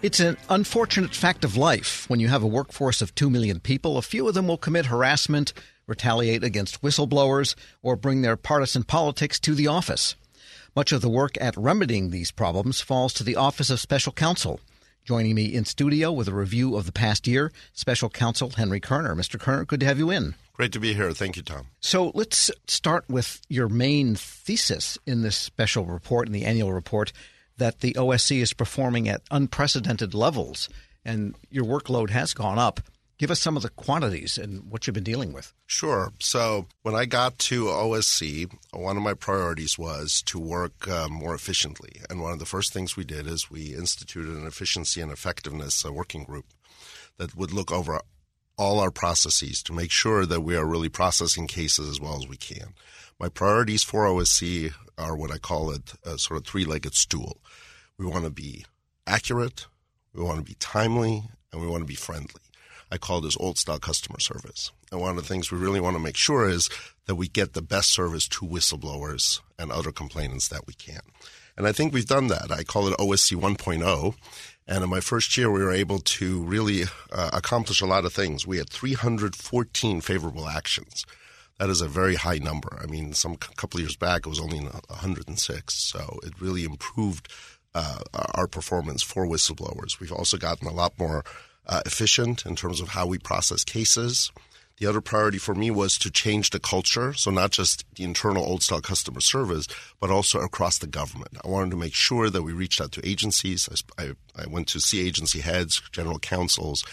It's an unfortunate fact of life. When you have a workforce of 2 million people, a few of them will commit harassment, retaliate against whistleblowers, or bring their partisan politics to the office. Much of the work at remedying these problems falls to the Office of Special Counsel. Joining me in studio with a review of the past year, Special Counsel Henry Kerner. Mr. Kerner, good to have you in. Great to be here. Thank you, Tom. So let's start with your main thesis in this special report, in the annual report that the OSC is performing at unprecedented levels and your workload has gone up. Give us some of the quantities and what you've been dealing with. Sure. So, when I got to OSC, one of my priorities was to work uh, more efficiently. And one of the first things we did is we instituted an efficiency and effectiveness uh, working group that would look over all our processes to make sure that we are really processing cases as well as we can. My priorities for OSC are what I call it a sort of three legged stool. We want to be accurate, we want to be timely, and we want to be friendly. I call this old style customer service. And one of the things we really want to make sure is that we get the best service to whistleblowers and other complainants that we can. And I think we've done that. I call it OSC 1.0. And in my first year, we were able to really uh, accomplish a lot of things. We had 314 favorable actions that is a very high number. I mean, some couple years back it was only 106, so it really improved uh, our performance for whistleblowers. We've also gotten a lot more uh, efficient in terms of how we process cases. The other priority for me was to change the culture, so not just the internal old style customer service, but also across the government. I wanted to make sure that we reached out to agencies. I, I went to see agency heads, general counsels,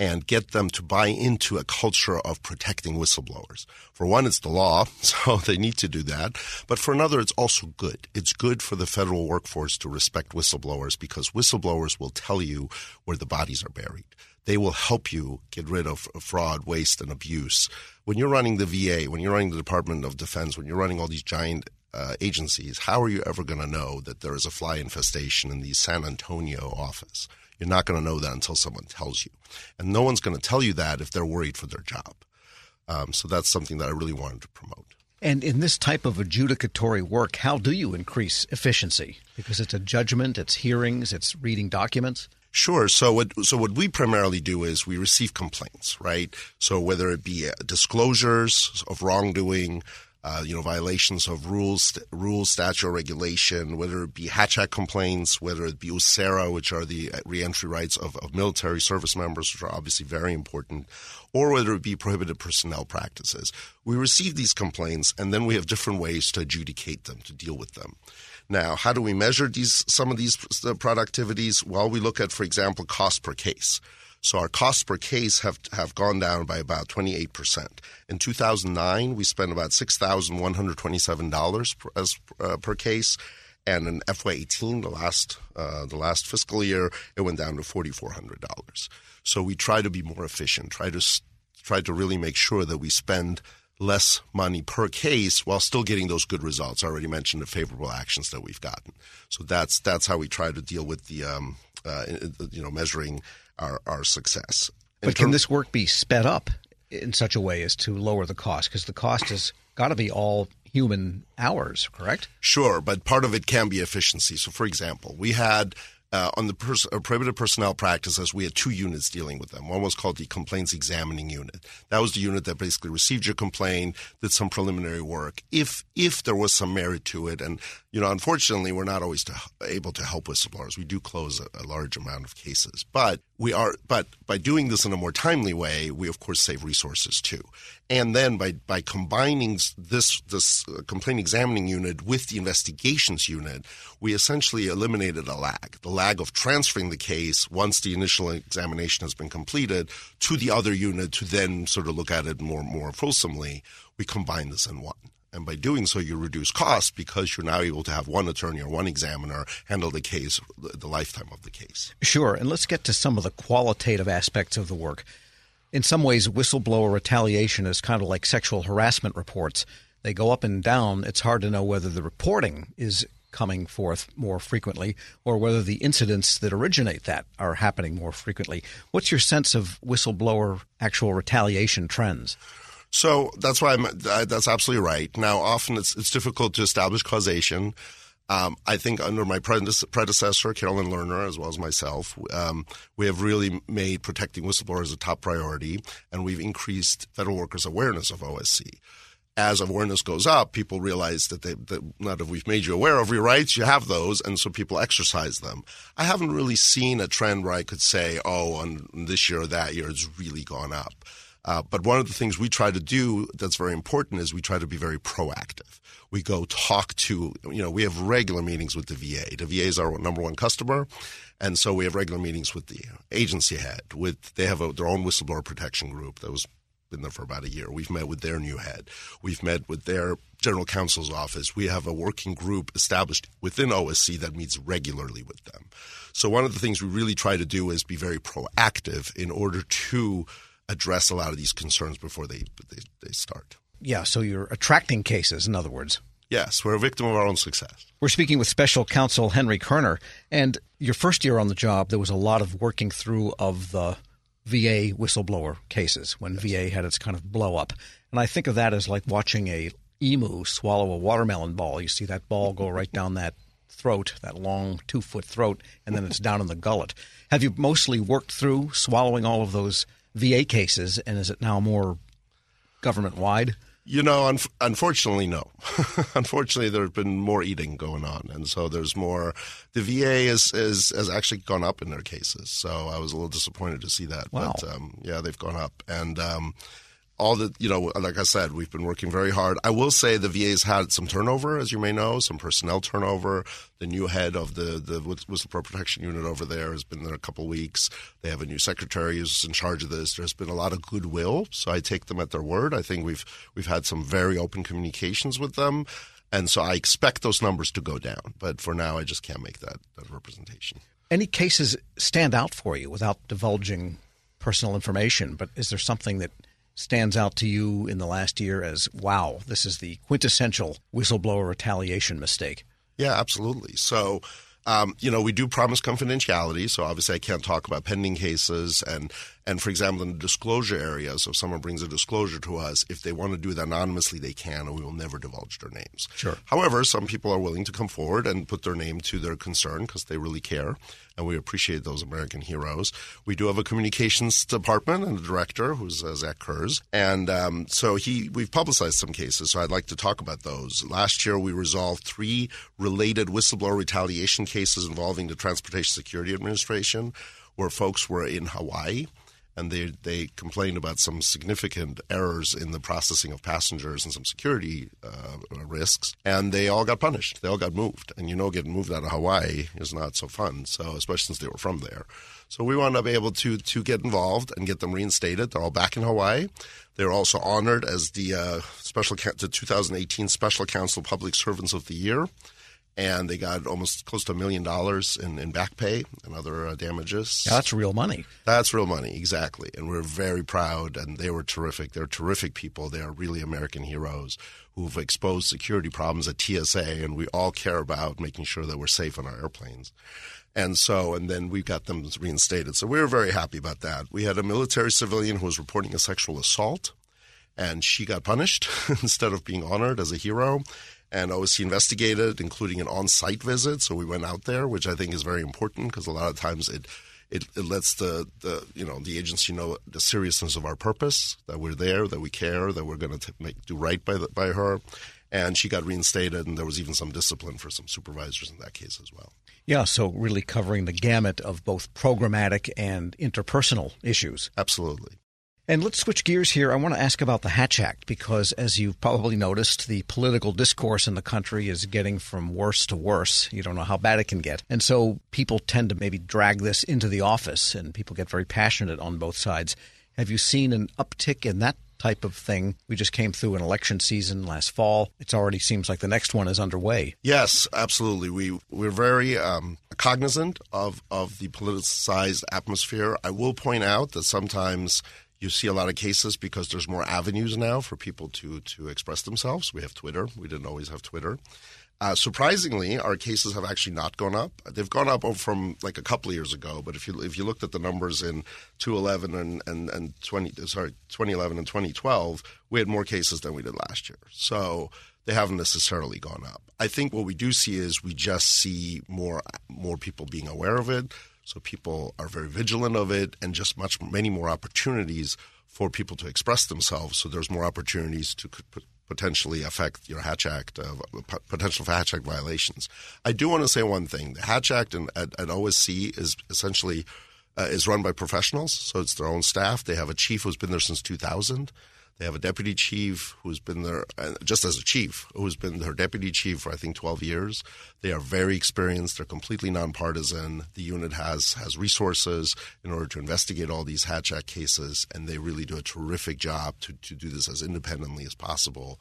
and get them to buy into a culture of protecting whistleblowers. For one, it's the law, so they need to do that. But for another, it's also good. It's good for the federal workforce to respect whistleblowers because whistleblowers will tell you where the bodies are buried. They will help you get rid of fraud, waste, and abuse. When you're running the VA, when you're running the Department of Defense, when you're running all these giant uh, agencies, how are you ever going to know that there is a fly infestation in the San Antonio office? You're not going to know that until someone tells you. And no one's going to tell you that if they're worried for their job. Um, so that's something that I really wanted to promote. And in this type of adjudicatory work, how do you increase efficiency? Because it's a judgment, it's hearings, it's reading documents. Sure. So what so what we primarily do is we receive complaints, right? So whether it be disclosures of wrongdoing, uh, you know, violations of rules, rules, statute, or regulation, whether it be Hatch Act complaints, whether it be USERRA, which are the uh, reentry rights of, of military service members, which are obviously very important, or whether it be prohibited personnel practices. We receive these complaints, and then we have different ways to adjudicate them, to deal with them. Now, how do we measure these some of these uh, productivities? Well, we look at, for example, cost per case. So our costs per case have have gone down by about 28%. In 2009, we spent about $6,127 per, uh, per case. And in FY18, the last uh, the last fiscal year, it went down to forty four hundred dollars. So we try to be more efficient. Try to try to really make sure that we spend less money per case while still getting those good results. I already mentioned the favorable actions that we've gotten. So that's that's how we try to deal with the um, uh, you know measuring our, our success. But can this work be sped up in such a way as to lower the cost? Because the cost has got to be all human hours, correct? Sure, but part of it can be efficiency. So, for example, we had uh, on the pers- uh, personnel practices, we had two units dealing with them. One was called the complaints examining unit. That was the unit that basically received your complaint, did some preliminary work. If if there was some merit to it, and you know, unfortunately, we're not always to, able to help whistleblowers. We do close a, a, large amount of cases, but we are. But by doing this in a more timely way, we of course save resources too. And then by by combining this this uh, complaint examining unit with the investigations unit, we essentially eliminated a lag. The lag of transferring the case once the initial examination has been completed to the other unit to then sort of look at it more more fulsomely. We combine this in one. And by doing so, you reduce costs because you're now able to have one attorney or one examiner handle the case, the lifetime of the case. Sure. And let's get to some of the qualitative aspects of the work. In some ways, whistleblower retaliation is kind of like sexual harassment reports. They go up and down. It's hard to know whether the reporting is coming forth more frequently or whether the incidents that originate that are happening more frequently. What's your sense of whistleblower actual retaliation trends? So that's why I'm, that's absolutely right. Now, often it's, it's difficult to establish causation. Um, I think under my predecessor, Carolyn Lerner, as well as myself, um, we have really made protecting whistleblowers a top priority, and we've increased federal workers' awareness of OSC. As awareness goes up, people realize that, they, that now that we've made you aware of your rights, you have those, and so people exercise them. I haven't really seen a trend where I could say, oh, on this year or that year, it's really gone up. Uh, but one of the things we try to do that's very important is we try to be very proactive. We go talk to, you know, we have regular meetings with the VA. The VA is our number one customer. And so we have regular meetings with the agency head. With they have a, their own whistleblower protection group that was been there for about a year. We've met with their new head. We've met with their general counsel's office. We have a working group established within OSC that meets regularly with them. So one of the things we really try to do is be very proactive in order to address a lot of these concerns before they, they, they start. Yeah, so you're attracting cases, in other words. Yes, we're a victim of our own success. We're speaking with Special Counsel Henry Kerner. And your first year on the job, there was a lot of working through of the VA whistleblower cases when yes. VA had its kind of blow up. And I think of that as like watching a emu swallow a watermelon ball. You see that ball go right down that throat, that long two foot throat, and then it's down in the gullet. Have you mostly worked through swallowing all of those VA cases, and is it now more government wide? You know, un- unfortunately, no. unfortunately, there's been more eating going on, and so there's more. The VA is, is has actually gone up in their cases, so I was a little disappointed to see that. Wow. But um, yeah, they've gone up, and um, all the you know like i said we've been working very hard. I will say the va's had some turnover as you may know some personnel turnover. The new head of the the whistleblower protection unit over there has been there a couple weeks. They have a new secretary who's in charge of this. There's been a lot of goodwill so i take them at their word. I think we've we've had some very open communications with them and so i expect those numbers to go down. But for now i just can't make that, that representation. Any cases stand out for you without divulging personal information? But is there something that stands out to you in the last year as wow, this is the quintessential whistleblower retaliation mistake? Yeah, absolutely. So, um, you know, we do promise confidentiality, so obviously I can't talk about pending cases. And, and for example, in the disclosure area, so if someone brings a disclosure to us, if they want to do it anonymously, they can, and we will never divulge their names. Sure. However, some people are willing to come forward and put their name to their concern because they really care and we appreciate those American heroes. We do have a communications department and a director who's uh, Zach Kurz, and um, so he we've publicized some cases. So I'd like to talk about those. Last year, we resolved three related whistleblower retaliation cases involving the Transportation Security Administration, where folks were in Hawaii and they they complained about some significant errors in the processing of passengers and some security uh, risks, and they all got punished. They all got moved, and you know, getting moved out of Hawaii is not so fun. So, especially since they were from there. So we wound up able to to get involved and get them reinstated. They're all back in Hawaii. They're also honored as the uh, special the 2018 Special Counsel Public Servants of the Year and they got almost close to a million dollars in, in back pay and other uh, damages. Yeah, that's real money. That's real money, exactly. And we're very proud, and they were terrific. They're terrific people. They are really American heroes who've exposed security problems at TSA, and we all care about making sure that we're safe on our airplanes. And so, and then we got them reinstated. So we were very happy about that. We had a military civilian who was reporting a sexual assault, and she got punished instead of being honored as a hero and OSC investigated, including an on-site visit. So we went out there, which I think is very important because a lot of times it, it, it lets the, the you know the agency know the seriousness of our purpose, that we're there, that we care, that we're going to make do right by the, by her. And she got reinstated, and there was even some discipline for some supervisors in that case as well. Yeah, so really covering the gamut of both programmatic and interpersonal issues. Absolutely. And let's switch gears here. I want to ask about the Hatch Act because, as you've probably noticed, the political discourse in the country is getting from worse to worse. You don't know how bad it can get. And so people tend to maybe drag this into the office, and people get very passionate on both sides. Have you seen an uptick in that type of thing. We just came through an election season last fall. It already seems like the next one is underway. Yes, absolutely. We we're very um, cognizant of of the politicized atmosphere. I will point out that sometimes you see a lot of cases because there's more avenues now for people to to express themselves. We have Twitter. We didn't always have Twitter. Uh, surprisingly, our cases have actually not gone up. They've gone up from like a couple of years ago, but if you if you looked at the numbers in 2011 and, and, and 20 sorry 2011 and 2012, we had more cases than we did last year. So they haven't necessarily gone up. I think what we do see is we just see more more people being aware of it. So people are very vigilant of it, and just much many more opportunities for people to express themselves. So there's more opportunities to potentially affect your Hatch Act, uh, potential for Hatch Act violations. I do want to say one thing: the Hatch Act and, at, at OSC is essentially uh, is run by professionals, so it's their own staff. They have a chief who's been there since 2000. They have a deputy chief who's been there just as a chief, who's been their deputy chief for I think 12 years. They are very experienced. They're completely nonpartisan. The unit has has resources in order to investigate all these Hatch Act cases, and they really do a terrific job to to do this as independently as possible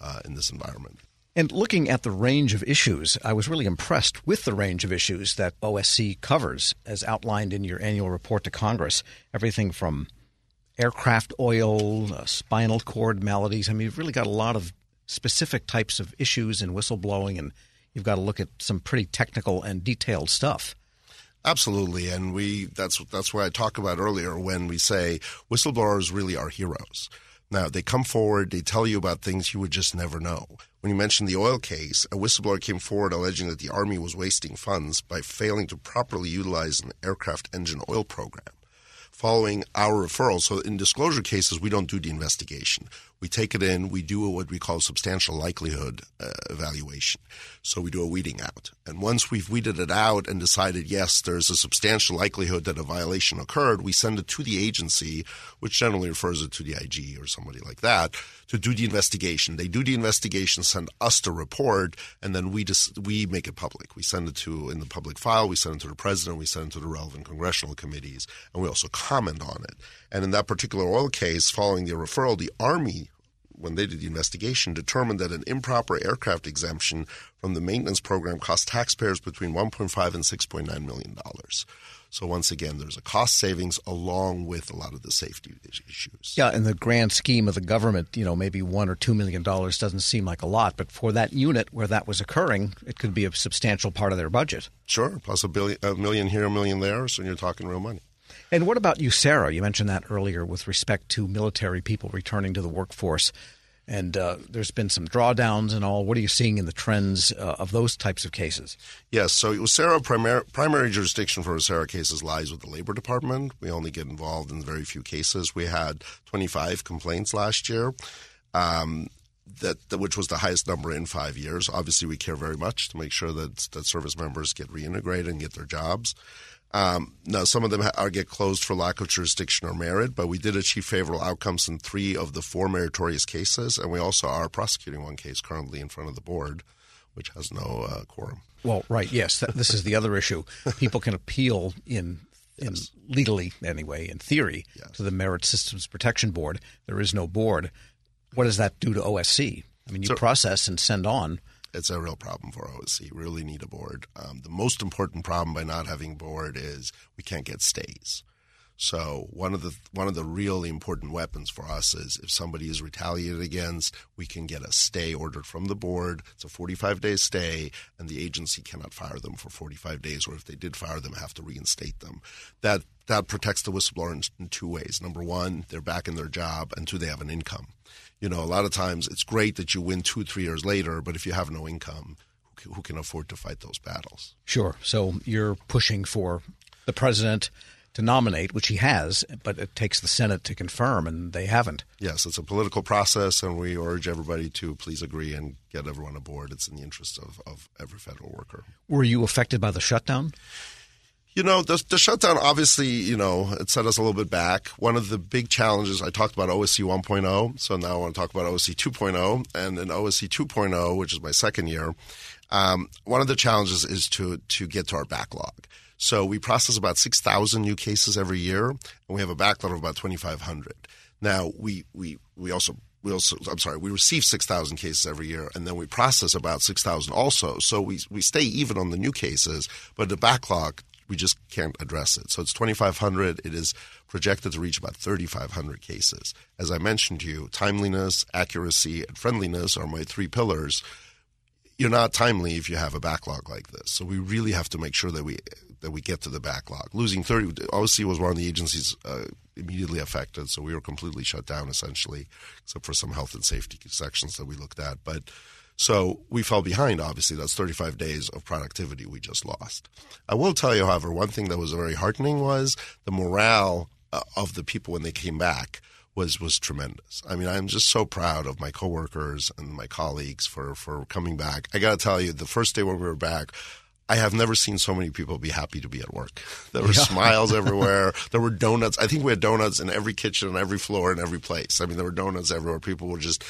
uh, in this environment. And looking at the range of issues, I was really impressed with the range of issues that OSC covers, as outlined in your annual report to Congress. Everything from aircraft oil, uh, spinal cord maladies. I mean, you've really got a lot of specific types of issues in whistleblowing, and you've got to look at some pretty technical and detailed stuff. Absolutely, and we that's that's what I talked about earlier when we say whistleblowers really are heroes. Now they come forward, they tell you about things you would just never know. When you mentioned the oil case, a whistleblower came forward alleging that the Army was wasting funds by failing to properly utilize an aircraft engine oil program following our referral. So in disclosure cases, we don't do the investigation. We take it in, we do what we call substantial likelihood uh, evaluation. So we do a weeding out. And once we've weeded it out and decided, yes, there's a substantial likelihood that a violation occurred, we send it to the agency, which generally refers it to the IG or somebody like that, to do the investigation. They do the investigation, send us the report, and then we just, we make it public. We send it to in the public file, we send it to the president, we send it to the relevant congressional committees, and we also comment on it. And in that particular oil case, following the referral, the Army when they did the investigation, determined that an improper aircraft exemption from the maintenance program cost taxpayers between 1.5 and 6.9 million dollars. So once again, there's a cost savings along with a lot of the safety issues. Yeah, in the grand scheme of the government, you know, maybe one or two million dollars doesn't seem like a lot, but for that unit where that was occurring, it could be a substantial part of their budget. Sure, plus a billion, a million here, a million there, so you're talking real money. And what about USERRA? You mentioned that earlier with respect to military people returning to the workforce. And uh, there's been some drawdowns and all. What are you seeing in the trends uh, of those types of cases? Yes. So USERRA primary, primary jurisdiction for USERRA cases lies with the Labor Department. We only get involved in very few cases. We had 25 complaints last year. Um, that, which was the highest number in five years. Obviously, we care very much to make sure that that service members get reintegrated and get their jobs. Um, now, some of them are get closed for lack of jurisdiction or merit, but we did achieve favorable outcomes in three of the four meritorious cases, and we also are prosecuting one case currently in front of the board, which has no uh, quorum. Well, right, yes, this is the other issue. People can appeal in, in yes. legally, anyway, in theory, yes. to the Merit Systems Protection Board. There is no board. What does that do to OSC? I mean, you so, process and send on it's a real problem for OSC. We really need a board. Um, the most important problem by not having board is we can't get stays. So one of the one of the really important weapons for us is if somebody is retaliated against, we can get a stay ordered from the board. It's a 45 day stay, and the agency cannot fire them for 45 days, or if they did fire them, have to reinstate them. That that protects the whistleblower in, in two ways. Number one, they're back in their job, and two, they have an income you know, a lot of times it's great that you win two, three years later, but if you have no income, who can afford to fight those battles? Sure. So you're pushing for the president to nominate, which he has, but it takes the Senate to confirm, and they haven't. Yes, it's a political process, and we urge everybody to please agree and get everyone aboard. It's in the interest of, of every federal worker. Were you affected by the shutdown? You know, the, the, shutdown obviously, you know, it set us a little bit back. One of the big challenges, I talked about OSC 1.0, so now I want to talk about OSC 2.0. And in OSC 2.0, which is my second year, um, one of the challenges is to, to get to our backlog. So we process about 6,000 new cases every year, and we have a backlog of about 2,500. Now, we, we, we also we also I'm sorry, we receive 6,000 cases every year and then we process about 6,000 also. So we we stay even on the new cases, but the backlog we just can't address it. So it's 2,500. It is projected to reach about 3,500 cases. As I mentioned to you, timeliness, accuracy, and friendliness are my three pillars. You're not timely if you have a backlog like this. So we really have to make sure that we that we get to the backlog. Losing 30, obviously, was one of the agencies uh, immediately affected, so we were completely shut down essentially, except for some health and safety sections that we looked at. But So we fell behind, obviously. That's 35 days of productivity we just lost. I will tell you, however, one thing that was very heartening was the morale uh, of the people when they came back was was tremendous. I mean, I'm just so proud of my coworkers and my colleagues for for coming back. I got to tell you, the first day when we were back, I have never seen so many people be happy to be at work. There were yeah. smiles everywhere. There were donuts. I think we had donuts in every kitchen, on every floor, in every place. I mean, there were donuts everywhere. People were just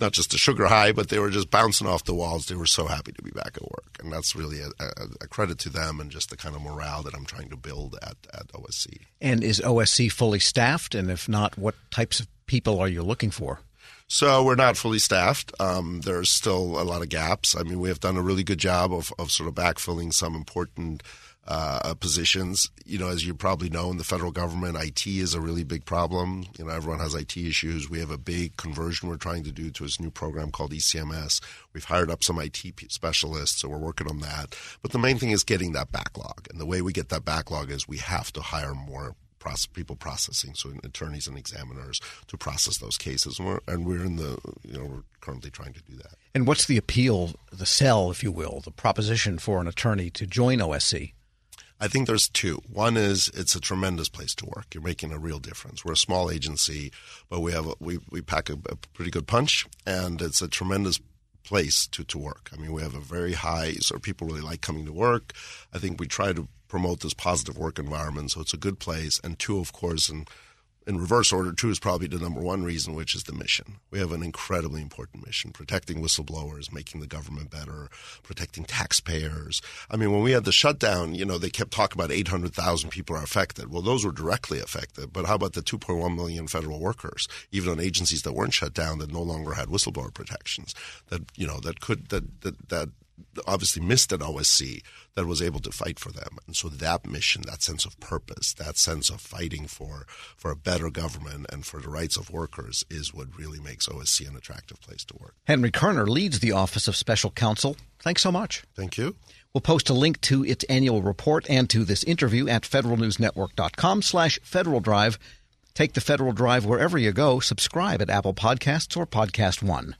not just a sugar high, but they were just bouncing off the walls. They were so happy to be back at work, and that's really a, a, a credit to them and just the kind of morale that I'm trying to build at at OSC. And is OSC fully staffed? And if not, what types of people are you looking for? So we're not fully staffed. Um, there's still a lot of gaps. I mean, we have done a really good job of, of sort of backfilling some important uh, positions. You know, as you probably know, in the federal government, IT is a really big problem. You know, everyone has IT issues. We have a big conversion we're trying to do to this new program called ECMS. We've hired up some IT specialists, so we're working on that. But the main thing is getting that backlog. And the way we get that backlog is we have to hire more process, people processing, so attorneys and examiners to process those cases. And we're, and we're in the, you know, we're currently trying to do that. And what's the appeal, the sell, if you will, the proposition for an attorney to join OSC? I think there's two. One is it's a tremendous place to work. You're making a real difference. We're a small agency, but we have a, we we pack a, a pretty good punch, and it's a tremendous place to, to work. I mean, we have a very high, so people really like coming to work. I think we try to promote this positive work environment. So it's a good place. And two, of course, and in reverse order, two is probably the number one reason, which is the mission. We have an incredibly important mission protecting whistleblowers, making the government better, protecting taxpayers. I mean, when we had the shutdown, you know, they kept talking about 800,000 people are affected. Well, those were directly affected. But how about the 2.1 million federal workers, even on agencies that weren't shut down that no longer had whistleblower protections, that, you know, that could, that, that, that obviously missed at OSC that was able to fight for them. And so that mission, that sense of purpose, that sense of fighting for, for a better government and for the rights of workers is what really makes OSC an attractive place to work. Henry Kerner leads the Office of Special Counsel. Thanks so much. Thank you. We'll post a link to its annual report and to this interview at federalnewsnetwork.com slash Federal Drive. Take the Federal Drive wherever you go. Subscribe at Apple Podcasts or Podcast One.